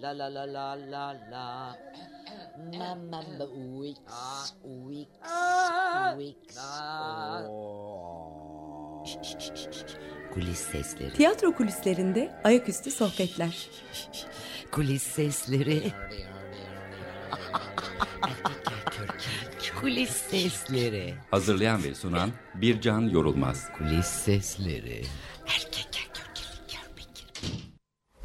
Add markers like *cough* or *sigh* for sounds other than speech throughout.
La la la la la la. Mamma Wix. Wix. Wix. Kulis sesleri. Tiyatro kulislerinde ayaküstü sohbetler. Kulis sesleri. Kulis sesleri. Hazırlayan ve sunan Bircan Yorulmaz. Kulis sesleri.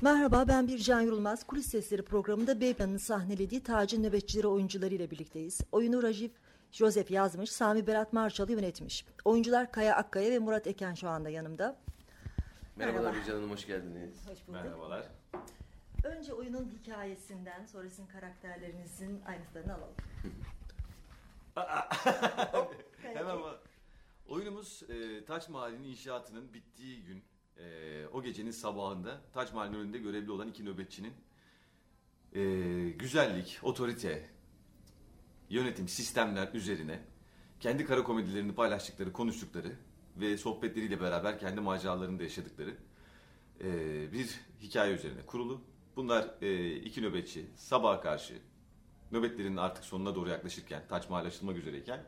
Merhaba ben bir Can Yorulmaz. Kulis Sesleri programında Beyplan'ın sahnelediği Tacın Nöbetçileri oyuncularıyla birlikteyiz. Oyunu Rajiv Joseph yazmış, Sami Berat Marçalı yönetmiş. Oyuncular Kaya Akkaya ve Murat Eken şu anda yanımda. Merhabalar Merhaba. Bircan Hanım, hoş geldiniz. Hoş bulduk. Merhabalar. Önce oyunun hikayesinden, sonra sizin karakterlerinizin ayrıntılarını alalım. *laughs* Hemen bak. Oyunumuz e, Taç Mahalli'nin inşaatının bittiği gün e, o gecenin sabahında Taç Mahalli'nin önünde görevli olan iki nöbetçinin e, güzellik, otorite, yönetim, sistemler üzerine kendi kara komedilerini paylaştıkları, konuştukları ve sohbetleriyle beraber kendi maceralarını da yaşadıkları e, bir hikaye üzerine kurulu. Bunlar e, iki nöbetçi sabaha karşı nöbetlerinin artık sonuna doğru yaklaşırken, Taç Mahal açılmak üzereyken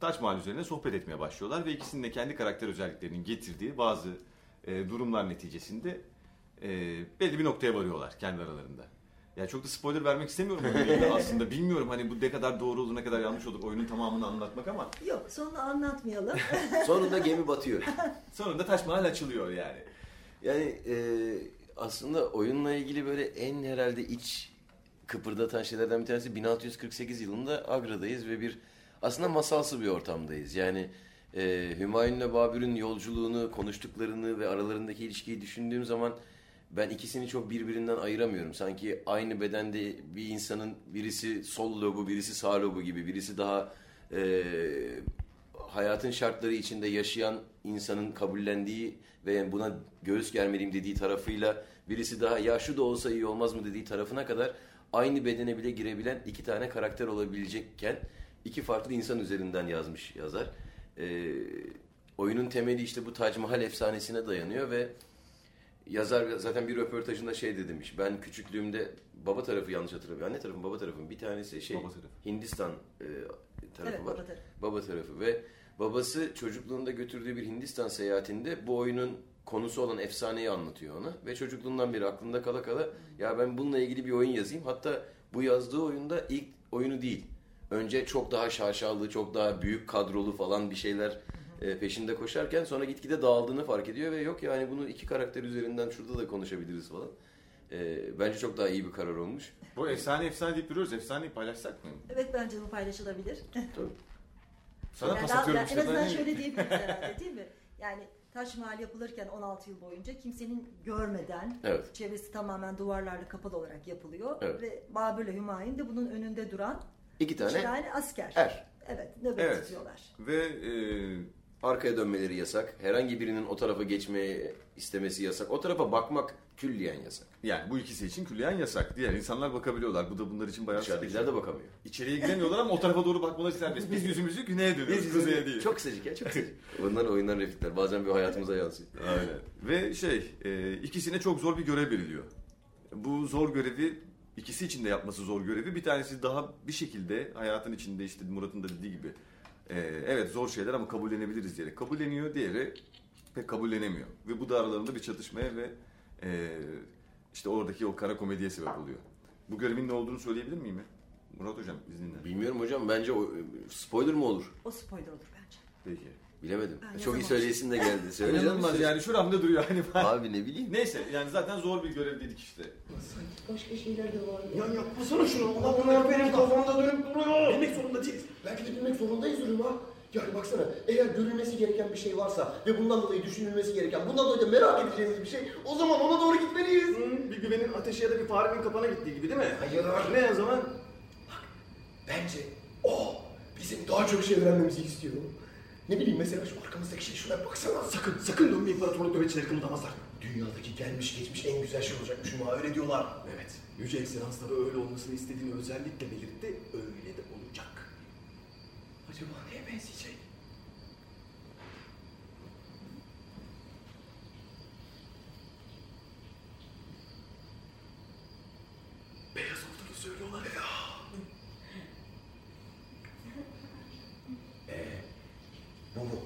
Taç Mahal üzerine sohbet etmeye başlıyorlar ve ikisinin de kendi karakter özelliklerinin getirdiği bazı e, durumlar neticesinde e, belli bir noktaya varıyorlar kendi aralarında. Ya çok da spoiler vermek istemiyorum *laughs* aslında. Bilmiyorum hani bu ne kadar doğru olur ne kadar yanlış olur oyunun tamamını anlatmak ama Yok sonunu anlatmayalım. *laughs* Sonunda gemi batıyor. *laughs* sonunda Taç Mahal açılıyor yani. Yani e, aslında oyunla ilgili böyle en herhalde iç kıpırdatan şeylerden bir tanesi 1648 yılında Agra'dayız ve bir aslında masalsı bir ortamdayız. Yani e, Hümayun'la Babür'ün yolculuğunu, konuştuklarını ve aralarındaki ilişkiyi düşündüğüm zaman ben ikisini çok birbirinden ayıramıyorum. Sanki aynı bedende bir insanın birisi sol lobu, birisi sağ lobu gibi, birisi daha e, hayatın şartları içinde yaşayan insanın kabullendiği ve buna göğüs germeliyim dediği tarafıyla birisi daha ya şu da olsa iyi olmaz mı dediği tarafına kadar aynı bedene bile girebilen iki tane karakter olabilecekken iki farklı insan üzerinden yazmış yazar. Ee, oyunun temeli işte bu Tac Mahal efsanesine dayanıyor ve yazar zaten bir röportajında şey de demiş. Ben küçüklüğümde baba tarafı yanlış hatırlamıyorum. Anne tarafım baba tarafım bir tanesi şey Baba tarafı. Hindistan e, tarafı Evet, var. baba tarafı. Baba tarafı ve babası çocukluğunda götürdüğü bir Hindistan seyahatinde bu oyunun konusu olan efsaneyi anlatıyor ona ve çocukluğundan beri aklında kala kala ya ben bununla ilgili bir oyun yazayım. Hatta bu yazdığı oyunda ilk oyunu değil. Önce çok daha şaşalı, çok daha büyük kadrolu falan bir şeyler e, peşinde koşarken sonra gitgide dağıldığını fark ediyor ve yok yani bunu iki karakter üzerinden şurada da konuşabiliriz falan. E, bence çok daha iyi bir karar olmuş. Bu efsane efsane deyip duruyoruz. Efsaneyi paylaşsak mı? evet bence bu paylaşılabilir. Sana Yani pas daha- atıyorum en işte. azından şöyle diyebiliriz herhalde değil mi? Yani Taş Mahal yapılırken 16 yıl boyunca kimsenin görmeden Evet. çevresi tamamen duvarlarla kapalı olarak yapılıyor. Evet. Ve Babür'le Hümayun de bunun önünde duran İki tane iki tane asker. er. Evet nöbet Evet. tutuyorlar. Ve e, Arkaya dönmeleri yasak. Herhangi birinin o tarafa geçmeyi istemesi yasak. O tarafa bakmak külliyen yasak. yani bu ikisi için külliyen yasak. Diğer insanlar bakabiliyorlar. Bu da bunlar için bayağı Dışarıdakiler de bakamıyor. İçeriye giremiyorlar ama o tarafa doğru bakmaları serbest. Biz yüzümüzü güneye dönüyoruz, kuzeye değil. Çok kısacık ya çok kısacık. *laughs* Bunlar oyundan replikler. Bazen bir hayatımıza yansıyor. Aynen. Ve şey, e, ikisine çok zor bir görev veriliyor. Bu zor görevi, ikisi için de yapması zor görevi. Bir tanesi daha bir şekilde hayatın içinde işte Murat'ın da dediği gibi e, evet zor şeyler ama kabullenebiliriz diyerek kabulleniyor. Diğeri pek kabullenemiyor. Ve bu da aralarında bir çatışmaya ve e, işte oradaki o kara komediye sebep oluyor. Bu görevin ne olduğunu söyleyebilir miyim? ya? Murat Hocam izninle. Bilmiyorum hocam bence o, spoiler mı olur? O spoiler olur bence. Peki. Bilemedim. Ben Çok iyi söyleyesin de geldi. *laughs* Söyle canım, İnanılmaz yani şuramda duruyor hani. Abi ne bileyim. Neyse yani zaten zor bir görev dedik işte. Ya yapmasana şunu. Allah bunlar benim kafamda dönüp duruyor. Bilmek zorunda değiliz. Belki de bilmek zorundayız Rüma. Yani baksana eğer görülmesi gereken bir şey varsa ve bundan dolayı düşünülmesi gereken, bundan dolayı da merak edeceğimiz bir şey o zaman ona doğru gitmeliyiz. bir güvenin ateşe ya da bir farenin kapana gittiği gibi değil mi? Hayır. Ne o zaman? Bak bence o bizim daha çok şey öğrenmemizi istiyor. Ne bileyim mesela şu arkamızdaki şey şuna baksana. Sakın sakın dönme imparatorluk nöbetçileri kımıldamazlar. Dünyadaki gelmiş geçmiş en güzel şey olacakmış Rüma öyle diyorlar. Evet. Yüce Ekselansları öyle olmasını istediğini özellikle belirtti. Öyle de olacak. Acaba neye benzeyecek? söylüyorlar ya. Ee, bu mu?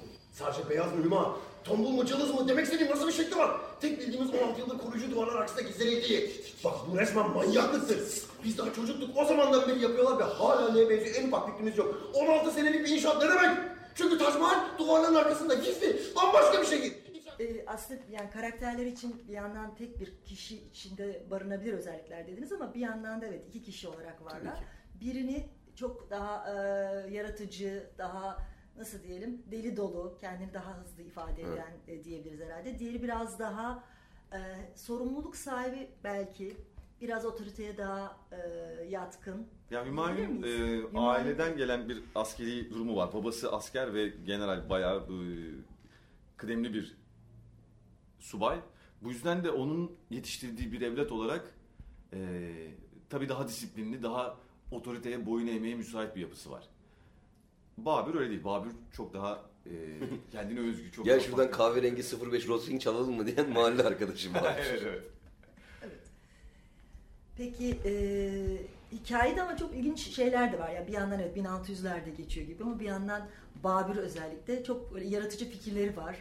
Sadece beyaz mı Hüma? Tombul mu cılız mı? Demek istediğim nasıl bir şekli var? Tek bildiğimiz 16 yıldır koruyucu duvarlar arkasında gizlenen hediye. Bak bu resmen manyaklıktır. Biz daha çocuktuk o zamandan beri yapıyorlar ve hala neye benziyor en ufak fikrimiz yok. 16 senelik bir inşaat ne demek? Çünkü Taç Mahal duvarların arkasında gizli. Bambaşka bir şey. Ee, aslında yani karakterler için bir yandan tek bir kişi içinde barınabilir özellikler dediniz ama bir yandan da evet iki kişi olarak varlar. Birini çok daha e, yaratıcı, daha nasıl diyelim deli dolu, kendini daha hızlı ifade eden e, diyebiliriz herhalde. Diğeri biraz daha e, sorumluluk sahibi belki, biraz otoriteye daha e, yatkın. Ya Hümayun e, Hümayun- aileden gelen bir askeri durumu var. Babası asker ve general bayağı e, kıdemli bir subay. Bu yüzden de onun yetiştirdiği bir evlat olarak e, tabii daha disiplinli, daha otoriteye boyun eğmeye müsait bir yapısı var. Babür öyle değil. Babür çok daha e, *laughs* kendine özgü, çok Gel şuradan kahverengi 05 Rosling çalalım mı diyen mahalle arkadaşım *laughs* var. evet evet. Peki e, hikayede ama çok ilginç şeyler de var. Ya bir yandan evet 1600'lerde geçiyor gibi ama bir yandan Babür özellikle çok böyle yaratıcı fikirleri var.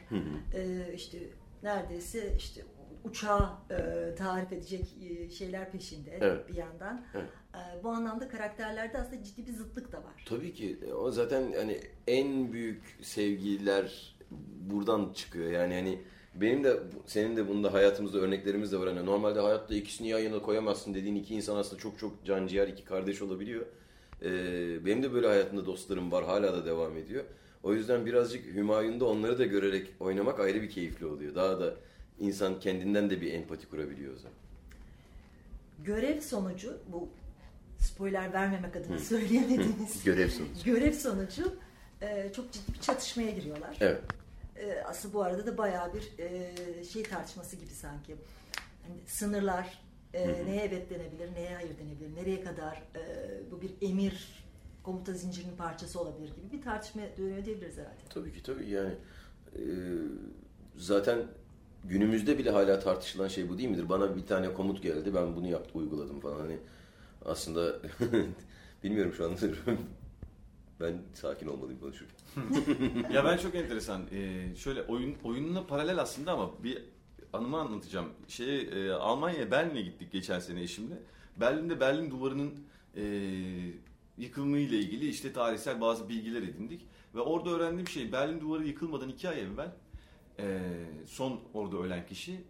E, işte neredeyse işte uçağı e, tarif edecek e, şeyler peşinde Evet. bir yandan. Evet. E, bu anlamda karakterlerde aslında ciddi bir zıtlık da var. Tabii ki o zaten hani en büyük sevgiler buradan çıkıyor. Yani hani benim de senin de bunda hayatımızda örneklerimiz de var. Hani normalde hayatta ikisini yan yana koyamazsın dediğin iki insan aslında çok çok canciğer iki kardeş olabiliyor. Ee, benim de böyle hayatımda dostlarım var hala da devam ediyor. O yüzden birazcık Hümayun'da onları da görerek oynamak ayrı bir keyifli oluyor. Daha da insan kendinden de bir empati kurabiliyor o zaman. Görev sonucu bu spoiler vermemek adına söyleyemediğimiz Görev sonucu. görev sonucu e, çok ciddi bir çatışmaya giriyorlar. Evet. E, aslında bu arada da bayağı bir e, şey tartışması gibi sanki. Hani sınırlar e, neye evet denebilir, neye hayır denebilir, nereye kadar e, bu bir emir komuta zincirinin parçası olabilir gibi bir tartışma dönüyor diyebiliriz herhalde. Tabii ki tabii yani e, zaten günümüzde bile hala tartışılan şey bu değil midir? Bana bir tane komut geldi ben bunu yaptım uyguladım falan hani aslında *laughs* bilmiyorum şu anda *laughs* ben sakin olmalıyım konuşurken. *laughs* ya ben çok enteresan. Ee, şöyle oyun oyununa paralel aslında ama bir anımı anlatacağım. Şey e, Almanya'ya Berlin'e gittik geçen sene eşimle. Berlin'de Berlin duvarının e, yıkımı ile ilgili işte tarihsel bazı bilgiler edindik ve orada öğrendiğim şey Berlin duvarı yıkılmadan iki ay evvel e, son orada ölen kişi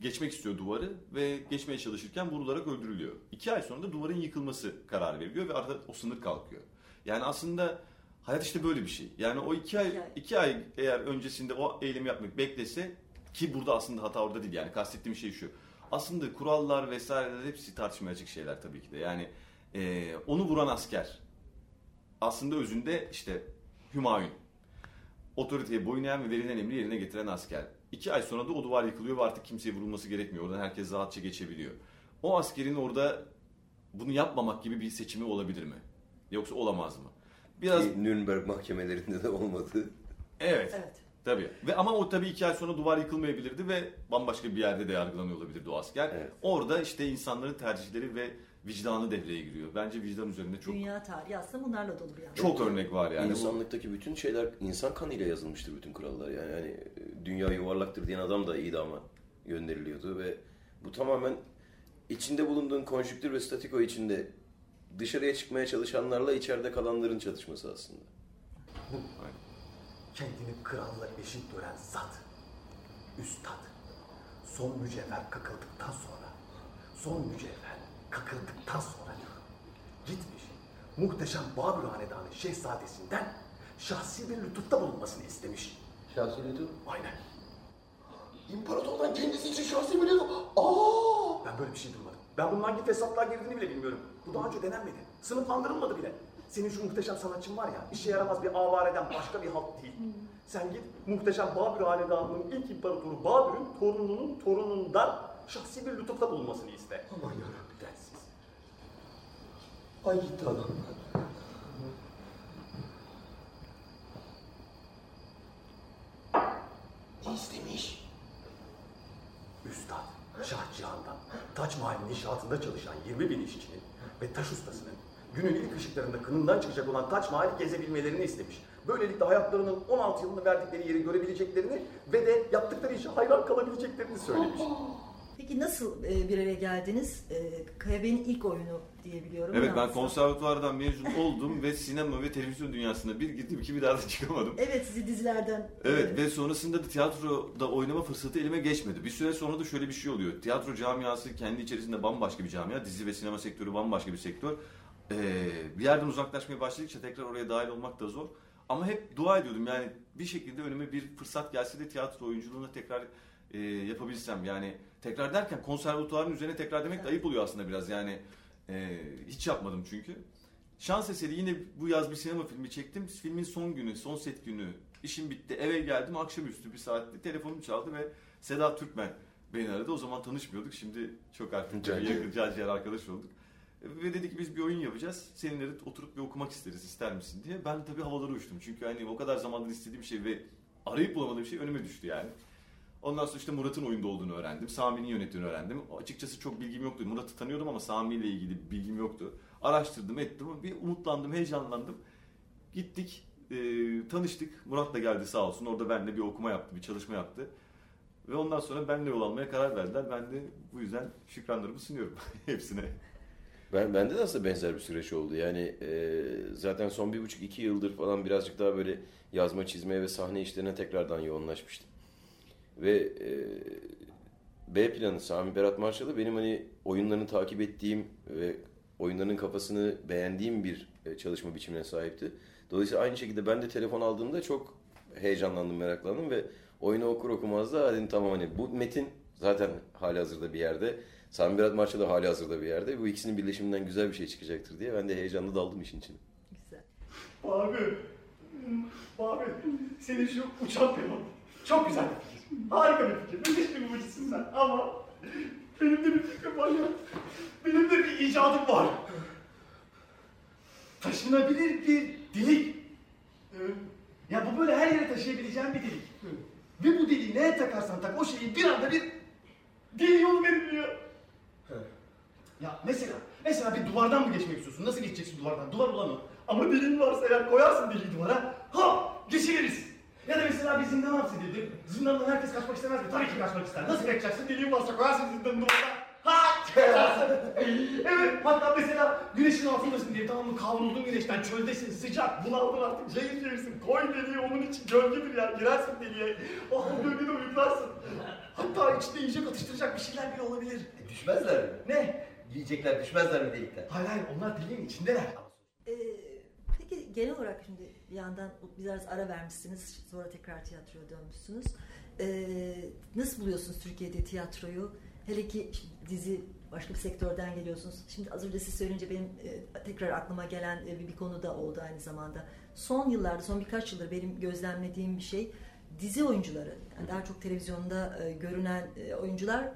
geçmek istiyor duvarı ve geçmeye çalışırken vurularak öldürülüyor. İki ay sonra da duvarın yıkılması kararı veriliyor ve arada o sınır kalkıyor. Yani aslında hayat işte böyle bir şey. Yani o İki ay. iki ay eğer öncesinde o eylemi yapmak beklese ki burada aslında hata orada değil. Yani kastettiğim şey şu. Aslında kurallar vesaireler hepsi tartışmaya açık şeyler tabii ki de. Yani e, onu vuran asker aslında özünde işte Hümayun. Otoriteye boyun eğen ve verilen emri yerine getiren asker. İki ay sonra da o duvar yıkılıyor ve artık kimseye vurulması gerekmiyor. Oradan herkes rahatça geçebiliyor. O askerin orada bunu yapmamak gibi bir seçimi olabilir mi? Yoksa olamaz mı? Biraz Ki Nürnberg mahkemelerinde de olmadı. evet. Evet. Tabii. Ve ama o tabii iki ay sonra duvar yıkılmayabilirdi ve bambaşka bir yerde de yargılanıyor olabilirdi o asker. Evet. Orada işte insanların tercihleri ve vicdanı devreye giriyor. Bence vicdan üzerinde çok Dünya tarihi aslında bunlarla dolu bir yani. çok örnek var yani. İnsanlıktaki bütün şeyler insan kanıyla yazılmıştır bütün kurallar. Yani hani dünya yuvarlaktır diyen adam da idama gönderiliyordu ve bu tamamen içinde bulunduğun konjüktür ve statiko içinde dışarıya çıkmaya çalışanlarla içeride kalanların çatışması aslında. *laughs* Kendini kralla eşit gören zat, üstad, son mücevher kakıldıktan sonra, son mücevher kakıldıktan sonra gitmiş, muhteşem Babür Hanedanı şehzadesinden şahsi bir lütufta bulunmasını istemiş. Şahsi lütuf. Aynen. İmparatordan kendisi için şahsi bir lütuf. Aa! Ben böyle bir şey duymadım. Ben bunun hangi fesatlığa girdiğini bile bilmiyorum. Bu daha önce denenmedi. Sınıflandırılmadı bile. Senin şu muhteşem sanatçın var ya, işe yaramaz bir avareden başka bir halt değil. Sen git muhteşem Babür Hanedanı'nın ilk imparatoru Babür'ün torununun torunundan şahsi bir lütufta bulunmasını iste. Aman dersiz. Ay gitti adam. Ne istemiş? Üstad, Şah Cihan'dan Taç Mahal'in inşaatı inşaatında çalışan 20 bin işçinin ve taş ustasının günün ilk ışıklarında kınından çıkacak olan Taç Mahal'i gezebilmelerini istemiş. Böylelikle hayatlarının 16 yılını verdikleri yeri görebileceklerini ve de yaptıkları işe hayran kalabileceklerini söylemiş. Peki nasıl e, bir araya geldiniz? E, Kaya Bey'in ilk oyunu diyebiliyorum. Evet ben konservatuvardan mezun oldum ve sinema ve televizyon dünyasına bir gittim ki bir daha da çıkamadım. Evet sizi dizilerden... Evet ve sonrasında da tiyatroda oynama fırsatı elime geçmedi. Bir süre sonra da şöyle bir şey oluyor. Tiyatro camiası kendi içerisinde bambaşka bir camia. Dizi ve sinema sektörü bambaşka bir sektör. Ee, bir yerden uzaklaşmaya başladıkça tekrar oraya dahil olmak da zor. Ama hep dua ediyordum yani bir şekilde önüme bir fırsat gelse de tiyatro oyunculuğuna tekrar e, yapabilsem. Yani tekrar derken konservatuvarın üzerine tekrar demek de ayıp oluyor aslında biraz yani. e, hiç yapmadım çünkü. Şans eseri yine bu yaz bir sinema filmi çektim. Filmin son günü, son set günü işim bitti. Eve geldim akşamüstü bir saatte telefonum çaldı ve Seda Türkmen beni aradı. O zaman tanışmıyorduk. Şimdi çok artık yakın can ciğer arkadaş olduk. Ve dedi ki biz bir oyun yapacağız. Seninle oturup bir okumak isteriz ister misin diye. Ben tabii havalara uçtum. Çünkü hani o kadar zamandır istediğim şey ve arayıp bulamadığım şey önüme düştü yani. Ondan sonra işte Murat'ın oyunda olduğunu öğrendim. Sami'nin yönettiğini öğrendim. Açıkçası çok bilgim yoktu. Murat'ı tanıyordum ama Sami ile ilgili bilgim yoktu. Araştırdım, ettim. Bir umutlandım, heyecanlandım. Gittik, e, tanıştık. Murat da geldi sağ olsun. Orada benimle bir okuma yaptı, bir çalışma yaptı. Ve ondan sonra benimle yol almaya karar verdiler. Ben de bu yüzden şükranlarımı sunuyorum *laughs* hepsine. Ben bende de aslında benzer bir süreç oldu. Yani e, zaten son bir buçuk iki yıldır falan birazcık daha böyle yazma, çizmeye ve sahne işlerine tekrardan yoğunlaşmıştım. Ve e, B planı Sami Berat Marşalı benim hani oyunlarını takip ettiğim ve oyunlarının kafasını beğendiğim bir e, çalışma biçimine sahipti. Dolayısıyla aynı şekilde ben de telefon aldığımda çok heyecanlandım, meraklandım ve oyunu okur okumaz da dedim tamam hani bu metin zaten hali hazırda bir yerde. Sami Berat Marşalı hali hazırda bir yerde. Bu ikisinin birleşiminden güzel bir şey çıkacaktır diye ben de heyecanla daldım işin içine. Güzel. Abi, abi senin şu uçan pilot çok güzel. Harika bir fikir. Müthiş bir mucitsin sen ama benim de bir fikrim var ya. Benim de bir icadım var. Taşınabilir bir delik. Ee, Ya bu böyle her yere taşıyabileceğim bir delik. Ve bu deliği neye takarsan tak o şeyi bir anda bir deli yolu veriliyor. Ya mesela, mesela bir duvardan mı geçmek istiyorsun? Nasıl geçeceksin duvardan? Duvar olan o. Ama deliğin varsa eğer koyarsın deliği duvara, ha geçiverirsin. Ya da mesela bir zindan hapsedildi. Zindandan herkes kaçmak istemez mi? Tabii ki kaçmak ister. Nasıl kaçacaksın? Deliğin varsa koyarsın zindanın duvarına. Ha! Kaçarsın. *laughs* evet, hatta mesela güneşin altındasın diye tamam mı kavruldun güneşten, çöldesin, sıcak, bunaldın artık, cayır cayırsın. Koy deliği onun için gölge bir yer, girersin deliğe. Oh, gölgede uyuklarsın. Hatta içinde yiyecek atıştıracak bir şeyler bile olabilir. Düşmezler mi? Ne? Yiyecekler düşmezler mi delikten? Hayır hayır onlar deliğin içindeler. Genel olarak şimdi bir yandan biraz ara vermişsiniz sonra tekrar tiyatroya dönmüşsünüz. Ee, nasıl buluyorsunuz Türkiye'de tiyatroyu? Hele ki dizi başka bir sektörden geliyorsunuz. Şimdi az önce siz söyleyince benim e, tekrar aklıma gelen e, bir konu da oldu aynı zamanda. Son yıllarda, son birkaç yıldır benim gözlemlediğim bir şey dizi oyuncuları, yani daha çok televizyonda e, görünen e, oyuncular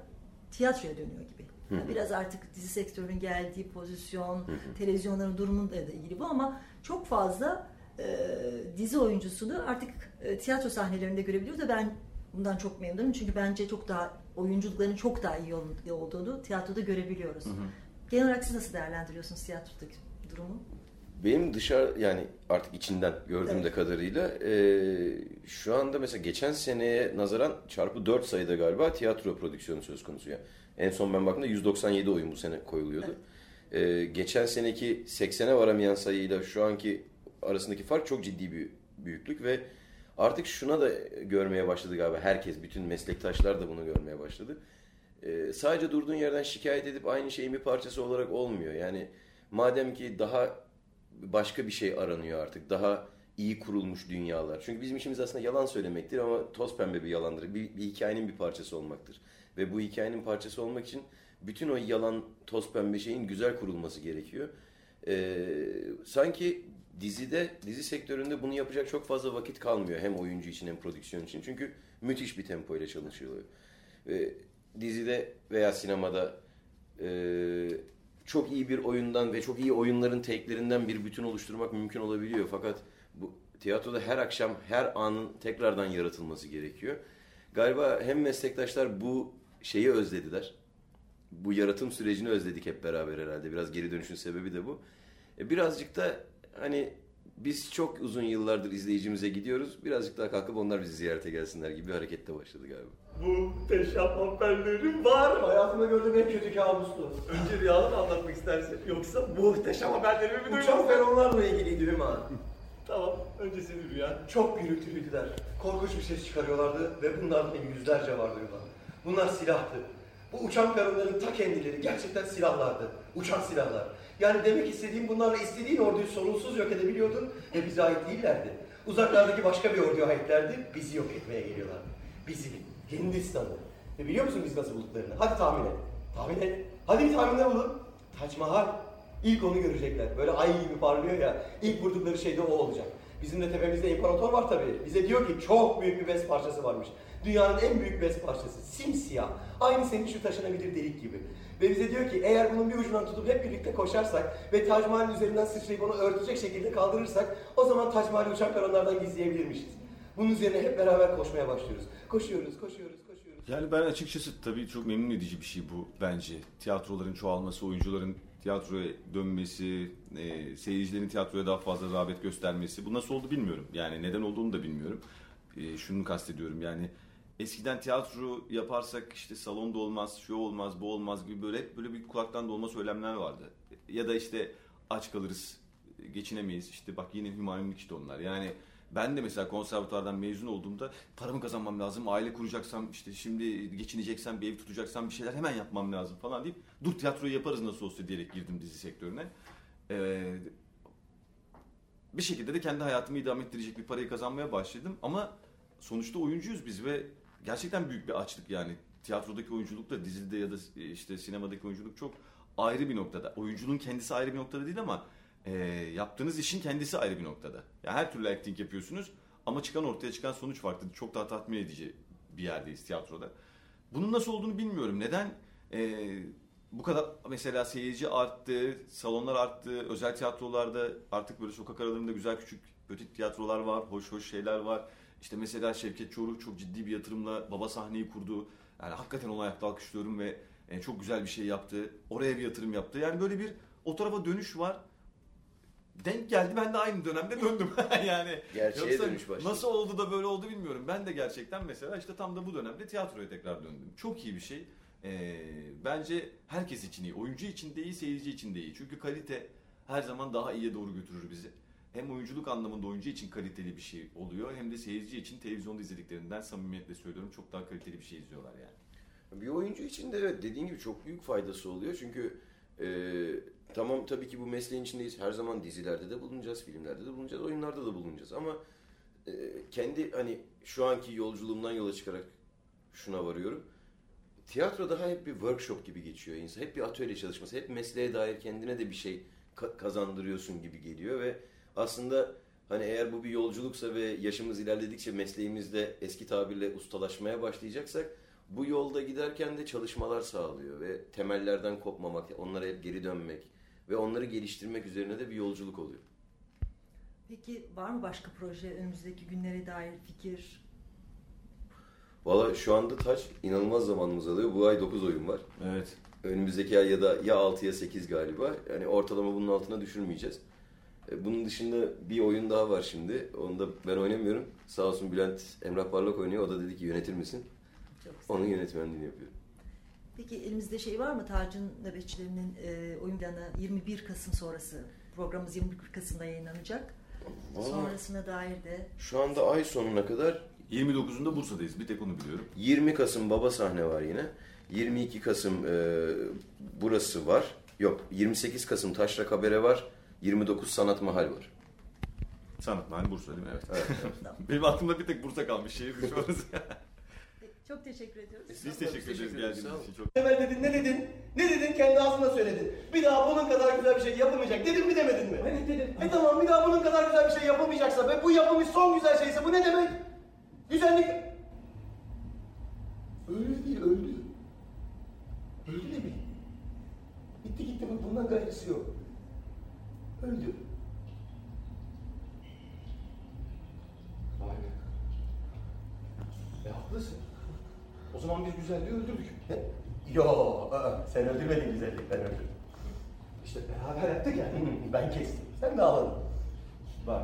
tiyatroya dönüyor gibi. Yani biraz artık dizi sektörünün geldiği pozisyon, televizyonların durumuyla da ilgili bu ama çok fazla e, dizi oyuncusunu artık e, tiyatro sahnelerinde görebiliyoruz da ben bundan çok memnunum çünkü bence çok daha oyunculuklarının çok daha iyi ol- olduğunu tiyatroda görebiliyoruz. Genel olarak siz nasıl değerlendiriyorsunuz tiyatrodaki durumu? Benim dışarı yani artık içinden gördüğüm Evet. kadarıyla e, şu anda mesela geçen seneye nazaran çarpı 4 sayıda galiba tiyatro prodüksiyonu söz konusu. Yani en son ben baktığımda 197 oyun bu sene koyuluyordu. E, geçen seneki 80'e varamayan sayıyla şu anki arasındaki fark çok ciddi bir büyüklük ve artık şuna da görmeye başladı galiba herkes, bütün meslektaşlar da bunu görmeye başladı. E, sadece durduğun yerden şikayet edip aynı şeyin bir parçası olarak olmuyor. Yani madem ki daha başka bir şey aranıyor artık. Daha iyi kurulmuş dünyalar. Çünkü bizim işimiz aslında yalan söylemektir ama toz pembe bir yalandır. Bir, bir hikayenin bir parçası olmaktır. Ve bu hikayenin parçası olmak için bütün o yalan, toz pembe şeyin güzel kurulması gerekiyor. Ee, sanki dizide, dizi sektöründe bunu yapacak çok fazla vakit kalmıyor. Hem oyuncu için hem prodüksiyon için. Çünkü müthiş bir tempo ile çalışılıyor. Ve dizide veya sinemada e, çok iyi bir oyundan ve çok iyi oyunların teklerinden bir bütün oluşturmak mümkün olabiliyor. Fakat bu tiyatroda her akşam her anın tekrardan yaratılması gerekiyor. Galiba hem meslektaşlar bu şeyi özlediler. bu yaratım sürecini özledik hep beraber herhalde. Biraz geri dönüşün sebebi de bu. E, birazcık da hani biz çok uzun yıllardır izleyicimize gidiyoruz. Birazcık daha kalkıp onlar bizi ziyarete gelsinler gibi bir harekette başladı galiba. Muhteşem haberlerim var. Hayatımda gördüğüm en kötü kabustu. Önce rüyaları anlatmak istersin yoksa muhteşem haberlerimi mi duymak Uçan feronlarla ilgiliydi Hüma. Tamam, önce senin rüyan. Çok gürültülüydüler. Korkunç bir ses çıkarıyorlardı ve bunlardan yüzlerce vardı Hüma. Bunlar silahtı. Bu uçan peronların ta kendileri gerçekten silahlardı. Uçan silahlar. Yani demek istediğim bunlarla istediğin orduyu sorunsuz yok edebiliyordun ve bize ait değillerdi. Uzaklardaki başka bir orduya aitlerdi, bizi yok etmeye geliyorlardı. Bizi, Hindistan'ı. Ve biliyor musun biz nasıl bulduklarını? Hadi tahmin et. Tahmin et. Hadi bir tahminde bulun. Taç Mahal. İlk onu görecekler. Böyle ay gibi parlıyor ya. İlk vurdukları şey de o olacak. Bizim de tepemizde imparator var tabii. Bize diyor ki çok büyük bir bez parçası varmış. Dünyanın en büyük bez parçası. Simsiyah. Aynı senin şu taşınabilir delik gibi. Ve bize diyor ki eğer bunun bir ucundan tutup hep birlikte koşarsak ve Tac Mahal'in üzerinden sıçrayıp onu örtecek şekilde kaldırırsak o zaman Tac Mahal'i uçan peronlardan gizleyebilirmişiz. Bunun üzerine hep beraber koşmaya başlıyoruz. Koşuyoruz, koşuyoruz. Yani ben açıkçası tabii çok memnun edici bir şey bu bence. Tiyatroların çoğalması, oyuncuların tiyatroya dönmesi, e, seyircilerin tiyatroya daha fazla rağbet göstermesi. Bu nasıl oldu bilmiyorum. Yani neden olduğunu da bilmiyorum. E, şunu kastediyorum yani eskiden tiyatro yaparsak işte salonda olmaz, şu olmaz, bu olmaz gibi böyle böyle bir kulaktan dolma söylemler vardı. Ya da işte aç kalırız, geçinemeyiz. İşte bak yine hümanimlik işte onlar. Yani ben de mesela konservatuvardan mezun olduğumda paramı kazanmam lazım, aile kuracaksam, işte şimdi geçineceksem, bir ev tutacaksam bir şeyler hemen yapmam lazım falan deyip dur tiyatroyu yaparız nasıl olsa diyerek girdim dizi sektörüne. Ee, bir şekilde de kendi hayatımı idame ettirecek bir parayı kazanmaya başladım ama sonuçta oyuncuyuz biz ve gerçekten büyük bir açlık yani tiyatrodaki oyunculuk da dizide ya da işte sinemadaki oyunculuk çok ayrı bir noktada. Oyunculuğun kendisi ayrı bir noktada değil ama e, yaptığınız işin kendisi ayrı bir noktada. Yani her türlü acting yapıyorsunuz ama çıkan ortaya çıkan sonuç farklı. Çok daha tatmin edici bir yerdeyiz tiyatroda. Bunun nasıl olduğunu bilmiyorum. Neden e, bu kadar mesela seyirci arttı, salonlar arttı, özel tiyatrolarda artık böyle sokak aralarında güzel küçük ötik tiyatrolar var, hoş hoş şeyler var. İşte mesela Şevket Çoruh çok ciddi bir yatırımla baba sahneyi kurdu. Yani hakikaten onu ayakta alkışlıyorum ve e, çok güzel bir şey yaptı. Oraya bir yatırım yaptı. Yani böyle bir o tarafa dönüş var. Denk geldi ben de aynı dönemde döndüm. *laughs* yani Gerçeğe yoksa dönüş başladı. Nasıl oldu da böyle oldu bilmiyorum. Ben de gerçekten mesela işte tam da bu dönemde tiyatroya tekrar döndüm. Çok iyi bir şey. Ee, bence herkes için iyi. Oyuncu için de iyi, seyirci için de iyi. Çünkü kalite her zaman daha iyiye doğru götürür bizi. Hem oyunculuk anlamında oyuncu için kaliteli bir şey oluyor hem de seyirci için televizyonda izlediklerinden samimiyetle söylüyorum çok daha kaliteli bir şey izliyorlar yani. Bir oyuncu için de evet dediğin gibi çok büyük faydası oluyor. Çünkü e, tamam tabii ki bu mesleğin içindeyiz. Her zaman dizilerde de bulunacağız, filmlerde de bulunacağız, oyunlarda da bulunacağız. Ama e, kendi hani şu anki yolculuğumdan yola çıkarak şuna varıyorum. Tiyatro daha hep bir workshop gibi geçiyor insan. Hep bir atölye çalışması, hep mesleğe dair kendine de bir şey ka- kazandırıyorsun gibi geliyor ve aslında hani eğer bu bir yolculuksa ve yaşımız ilerledikçe mesleğimizde eski tabirle ustalaşmaya başlayacaksak bu yolda giderken de çalışmalar sağlıyor ve temellerden kopmamak, onlara hep geri dönmek ve onları geliştirmek üzerine de bir yolculuk oluyor. Peki var mı başka proje önümüzdeki günlere dair fikir? Valla şu anda Taç inanılmaz zamanımız alıyor. Bu ay 9 oyun var. Evet. Önümüzdeki ay ya da ya 6 ya 8 galiba. Yani ortalama bunun altına düşürmeyeceğiz. E, Bunun dışında bir oyun daha var şimdi. Onu da ben oynamıyorum. Sağ olsun Bülent Emrah Parlak oynuyor. O da dedi ki yönetir misin? Çok. Onun yönetmenliğini yapıyor. Peki elimizde şey var mı Tac'ın nöbetçilerinin e, oyun planı 21 Kasım sonrası programımız 21 Kasım'da yayınlanacak. Vallahi Sonrasına dair de şu anda ay sonuna kadar 29'unda Bursa'dayız bir tek onu biliyorum. 20 Kasım baba sahne var yine. 22 Kasım e, burası var. Yok 28 Kasım Taşra Kabere var. 29 Sanat Mahal var. Sanat Mahalli Bursa değil mi? Evet. Evet, evet. *laughs* Benim aklımda bir tek Bursa kalmış şehir. Çok teşekkür ediyoruz. Biz teşekkür ederiz geldiğiniz için. Çok Evvel dedin ne dedin? Ne dedin kendi ağzına söyledin. Bir daha bunun kadar güzel bir şey yapılmayacak. Dedin mi demedin mi? Evet dedim. E tamam bir daha bunun kadar güzel bir şey yapılmayacaksa ve bu yapılmış son güzel şeyse bu ne demek? Güzellik. Öyle değil öldü. Öldü bileyim. Bitti gitti bak bundan gayrısı yok. Öldü. Vay be. E haklısın. O zaman biz güzelliği öldürdük. He? Yo, aa, sen öldürmedin güzellik, ben öldürdüm. İşte beraber yaptık ya. *laughs* Ben kestim, sen de ağladın. Bak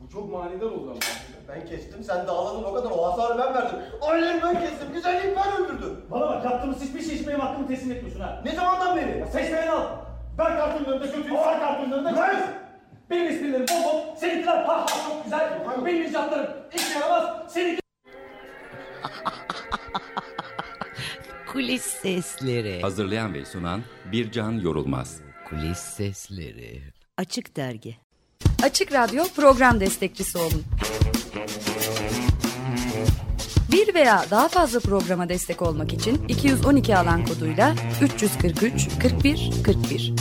bu çok manidar oldu ama. Ben kestim, sen de ağladın o kadar. O hasarı ben verdim. Ailemi ben kestim, güzelliği ben öldürdüm. Bana bak yaptığımız hiçbir şey için benim hakkımı teslim etmiyorsun ha. Ne zamandan beri? Ya seçmeni al. Ben kartının önünde kötüyüm, sen kartının önünde kötüyüm. Benim esprilerim bol bol, seninkiler ha ha çok güzel. Benim icatlarım işe yaramaz, seninki... Kulis sesleri. Hazırlayan ve sunan Bircan Yorulmaz. Kulis sesleri. Açık Dergi Açık Radyo program destekçisi olun. Bir veya daha fazla programa destek olmak için 212 alan koduyla 343 41 41